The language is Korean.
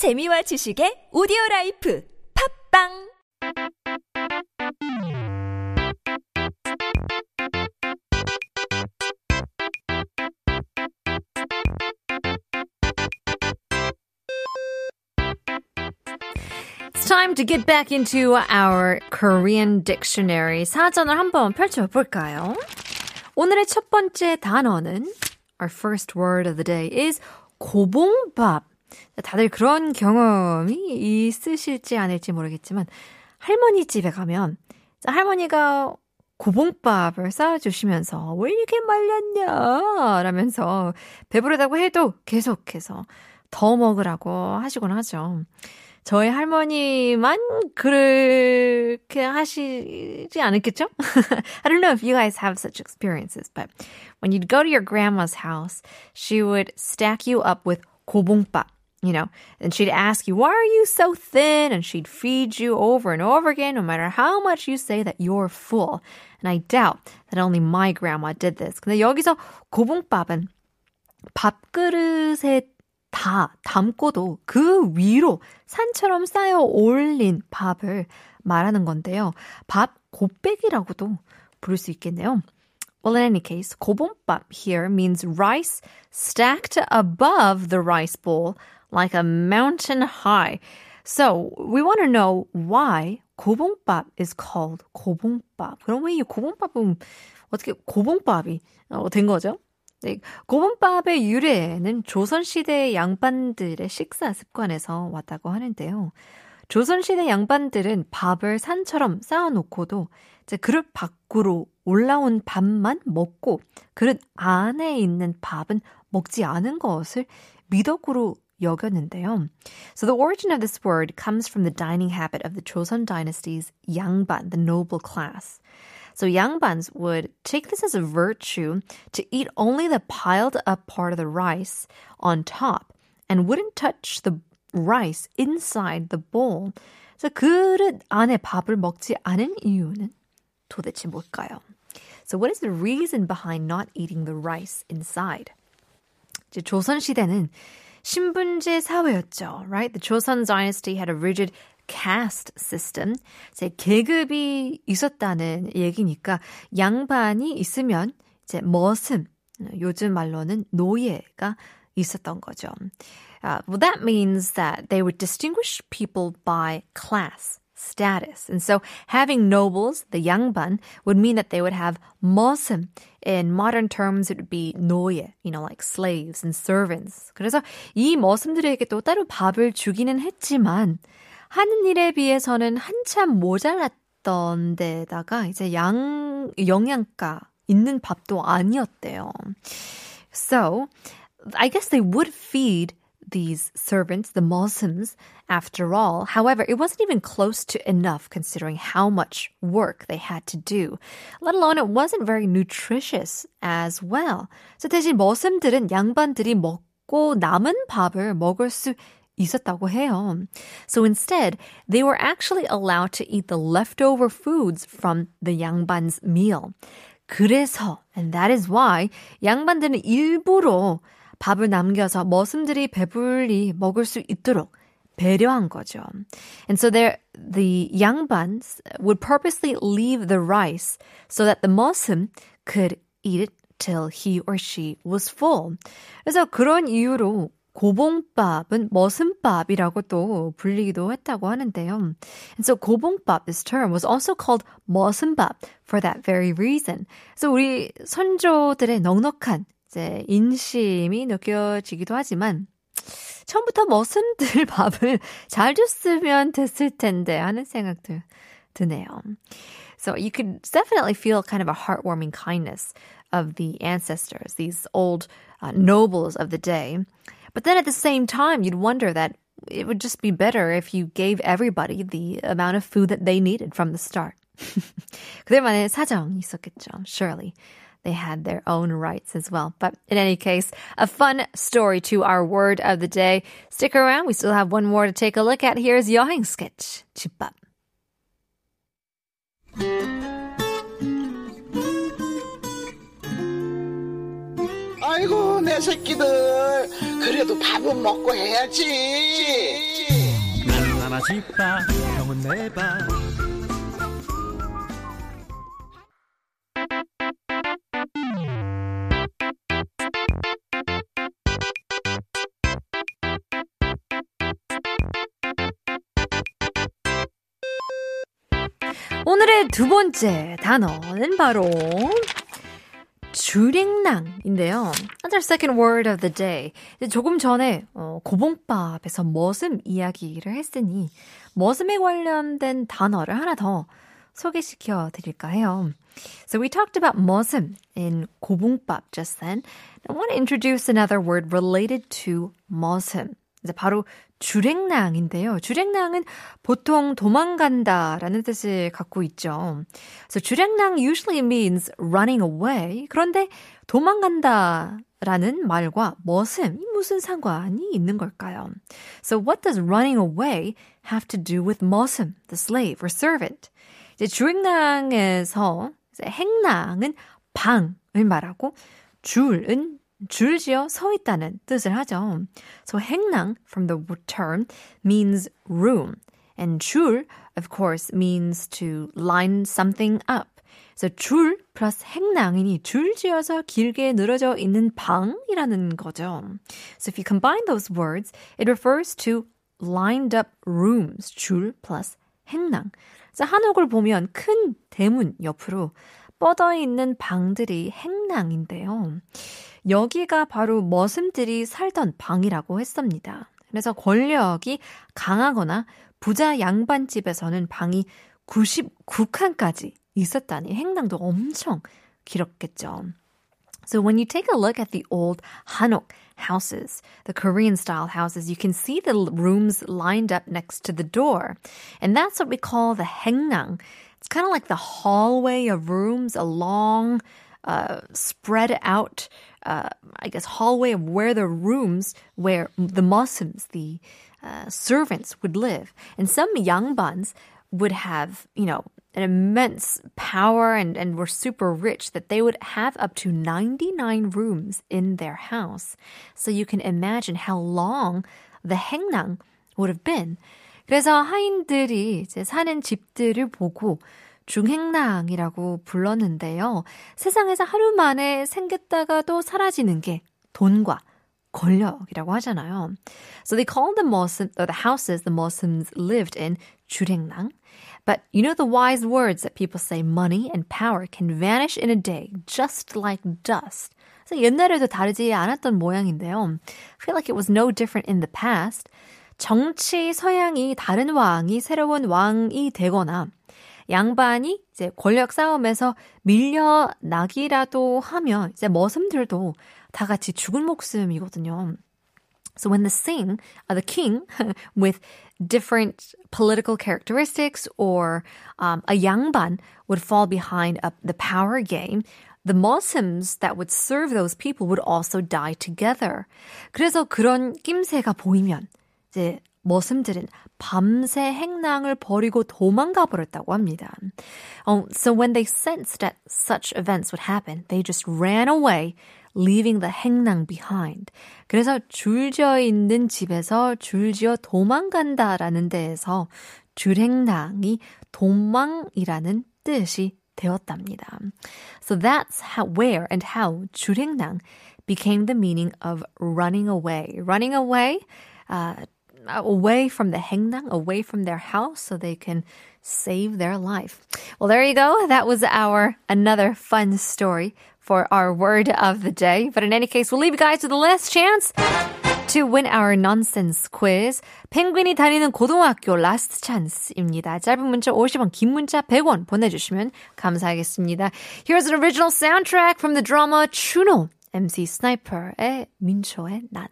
재미와 지식의 오디오 라이프 팝빵 It's time to get back into our Korean dictionary. 사전을 한번 펼쳐볼까요? 오늘의 첫 번째 단어는 our first word of the day is 고봉밥. 다들 그런 경험이 있으실지 아닐지 모르겠지만 할머니 집에 가면 할머니가 고봉밥을 쌓아주시면서 왜 이렇게 말렸냐 라면서 배부르다고 해도 계속해서 더 먹으라고 하시곤 하죠. 저희 할머니만 그렇게 하시지 않았겠죠? I don't know if you guys have such experiences, but when you'd go to your grandma's house, she would stack you up with 고봉밥, you know, and she'd ask you, why are you so thin? And she'd feed you over and over again, no matter how much you say that you're full. And I doubt that only my grandma did this. 근데 여기서 고봉밥은 밥그릇에 다 담고도 그 위로 산처럼 쌓여 올린 밥을 말하는 건데요. 밥 곱빼기라고도 부를 수 있겠네요. Well, in any case, 고봉밥 here means rice stacked above the rice bowl like a mountain high. So we want to know why 고봉밥 is called 고봉밥. 그럼 왜 이 고봉밥은 어떻게 고봉밥이 된 거죠? 네, 고봉밥의 유래는 조선시대 양반들의 식사 습관에서 왔다고 하는데요. 조선시대 양반들은 밥을 산처럼 쌓아놓고도 이제 그릇 밖으로 올라온 밥만 먹고 그릇 안에 있는 밥은 먹지 않은 것을 미덕으로 여겼는데요. So the origin of this word comes from the dining habit of the Joseon dynasty's 양반, the noble class. So yangbans would take this as a virtue to eat only the piled up part of the rice on top and wouldn't touch the rice inside the bowl. 그래서 그릇 안에 밥을 먹지 않은 이유는 도대체 뭘까요? So what is the reason behind not eating the rice inside? 이제 조선 시대는 신분제 사회였죠, right? The Joseon dynasty had a rigid caste system. 이제 계급이 있었다는 얘기니까 양반이 있으면 이제 머슴, 요즘 말로는 노예가 있었던 거죠. Uh, well, that means that they would distinguish people by class, status. And so having nobles, the 양반, would mean that they would have 머슴. In modern terms, it would be 노예, you know, like slaves and servants. 그래서 이 머슴들에게 또 따로 밥을 주기는 했지만 하는 일에 비해서는 한참 모자랐던 데다가 이제 양, 영양가 있는 밥도 아니었대요. So, I guess they would feed these servants, the Muslims, after all. However, it wasn't even close to enough considering how much work they had to do. Let alone it wasn't very nutritious as well. So 대신 머슴들은 양반들이 먹고 남은 밥을 먹을 수 있었다고 해요. So instead, they were actually allowed to eat the leftover foods from the 양반's meal. 그래서, and that is why, 양반들은 일부러 밥을 남겨서 머슴들이 배불리 먹을 수 있도록 배려한 거죠. And so there, the 양반s would purposely leave the rice so that the 머슴 could eat it till he or she was full. 그래서 그런 이유로 고봉밥은 머슴밥이라고 또 불리기도 했다고 하는데요. And so 고봉밥, this term was also called 머슴밥 for that very reason. 그래서 우리 선조들의 넉넉한 이제 인심이 느껴지기도 하지만 처음부터 머슴들 밥을 잘 줬으면 됐을 텐데 하는 생각도 드네요. So you could definitely feel kind of a heartwarming kindness of the ancestors, these old uh, nobles of the day. But then at the same time, you'd wonder that it would just be better if you gave everybody the amount of food that they needed from the start. 그들만의 사정이 있었겠죠, surely. They had their own rights as well. But in any case, a fun story to our word of the day. Stick around. We still have one more to take a look at. Here's 여행 sketch. 집밥. 아이고 내 새끼들 그래도 밥은 먹고 해야지 강아지 빠 형은 내봐 오늘의 두 번째 단어는 바로 주랭랑인데요. Our second word of the day. 조금 전에 어, 고봉밥에서 머슴 이야기를 했으니 머슴에 관련된 단어를 하나 더 소개시켜 드릴까 해요. So we talked about 머슴 in 고봉밥 just then. I want to introduce another word related to 머슴. 이제 바로 주랭랑인데요. 주랭랑은 보통 도망간다라는 뜻을 갖고 있죠. So 주랭랑 usually means running away. 그런데 도망간다 라는 말과 머슴이 무슨 상관이 있는 걸까요? So what does running away have to do with 머슴, the slave or servant? 이제 주랭랑에서 이제 행랑은 방을 말하고 줄은 줄지어 서 있다는 뜻을 하죠. So 행랑 from the term means room and 줄 of course means to line something up. So 줄 플러스 행랑이니 줄지어서 길게 늘어져 있는 방이라는 거죠. So if you combine those words, it refers to lined up rooms. 줄 플러스 행랑. 그래서 한옥을 보면 큰 대문 옆으로 뻗어 있는 방들이 행랑인데요. 여기가 바로 머슴들이 살던 방이라고 했습니다. 그래서 권력이 강하거나 부자 양반 집에서는 방이 99칸까지 있었다니 행랑도 엄청 길었겠죠. So when you take a look at the old Hanok houses, the Korean style houses, you can see the rooms lined up next to the door. And that's what we call the hengnang. It's kind of like the hallway of rooms, a long, uh, spread out, uh, I guess, hallway of where the rooms where the Muslims, the uh, servants would live. And some yangbans would have, you know, an immense power and, and were super rich that they would have up to 99 rooms in their house. So you can imagine how long the hengnang would have been. 그래서 하인들이 이제 사는 집들을 보고 중행랑이라고 불렀는데요. 세상에서 하루 만에 생겼다가도 사라지는 게 돈과 권력이라고 하잖아요. So they called the Muslim, or the houses the Muslims lived in 주랭랑. But you know the wise words that people say money and power can vanish in a day just like dust. 그래서 옛날에도 다르지 않았던 모양인데요. I feel like it was no different in the past. 정치 서양이 다른 왕이 새로운 왕이 되거나 양반이 이제 권력 싸움에서 밀려나기라도 하면 이제 머슴들도 다 같이 죽은 목숨이거든요. So when the sing, uh, the king with different political characteristics or um, a 양반 would fall behind uh, the power game, the Muslims that would serve those people would also die together. 그래서 그런 낌새가 보이면 이제 머슴들은 밤새 행랑을 버리고 도망가 버렸다고 합니다. Um, so when they sensed that such events would happen, they just ran away, leaving the 행랑 behind. 그래서 줄지어 있는 집에서 줄지어 도망간다라는 데에서 줄행랑이 도망이라는 뜻이 되었답니다. So that's how, where and how 줄행랑 became the meaning of running away. Running away, uh, away from the hengnang, away from their house, so they can save their life. Well, there you go. That was our another fun story for our word of the day. But in any case, we'll leave you guys with the last chance to win our nonsense quiz. 펭귄이 다니는 고등학교 last chance입니다. 짧은 문자 50원, 긴 문자 100원 보내주시면 감사하겠습니다. Here's an original soundtrack from the drama Chuno, MC Sniper의 민초의 난.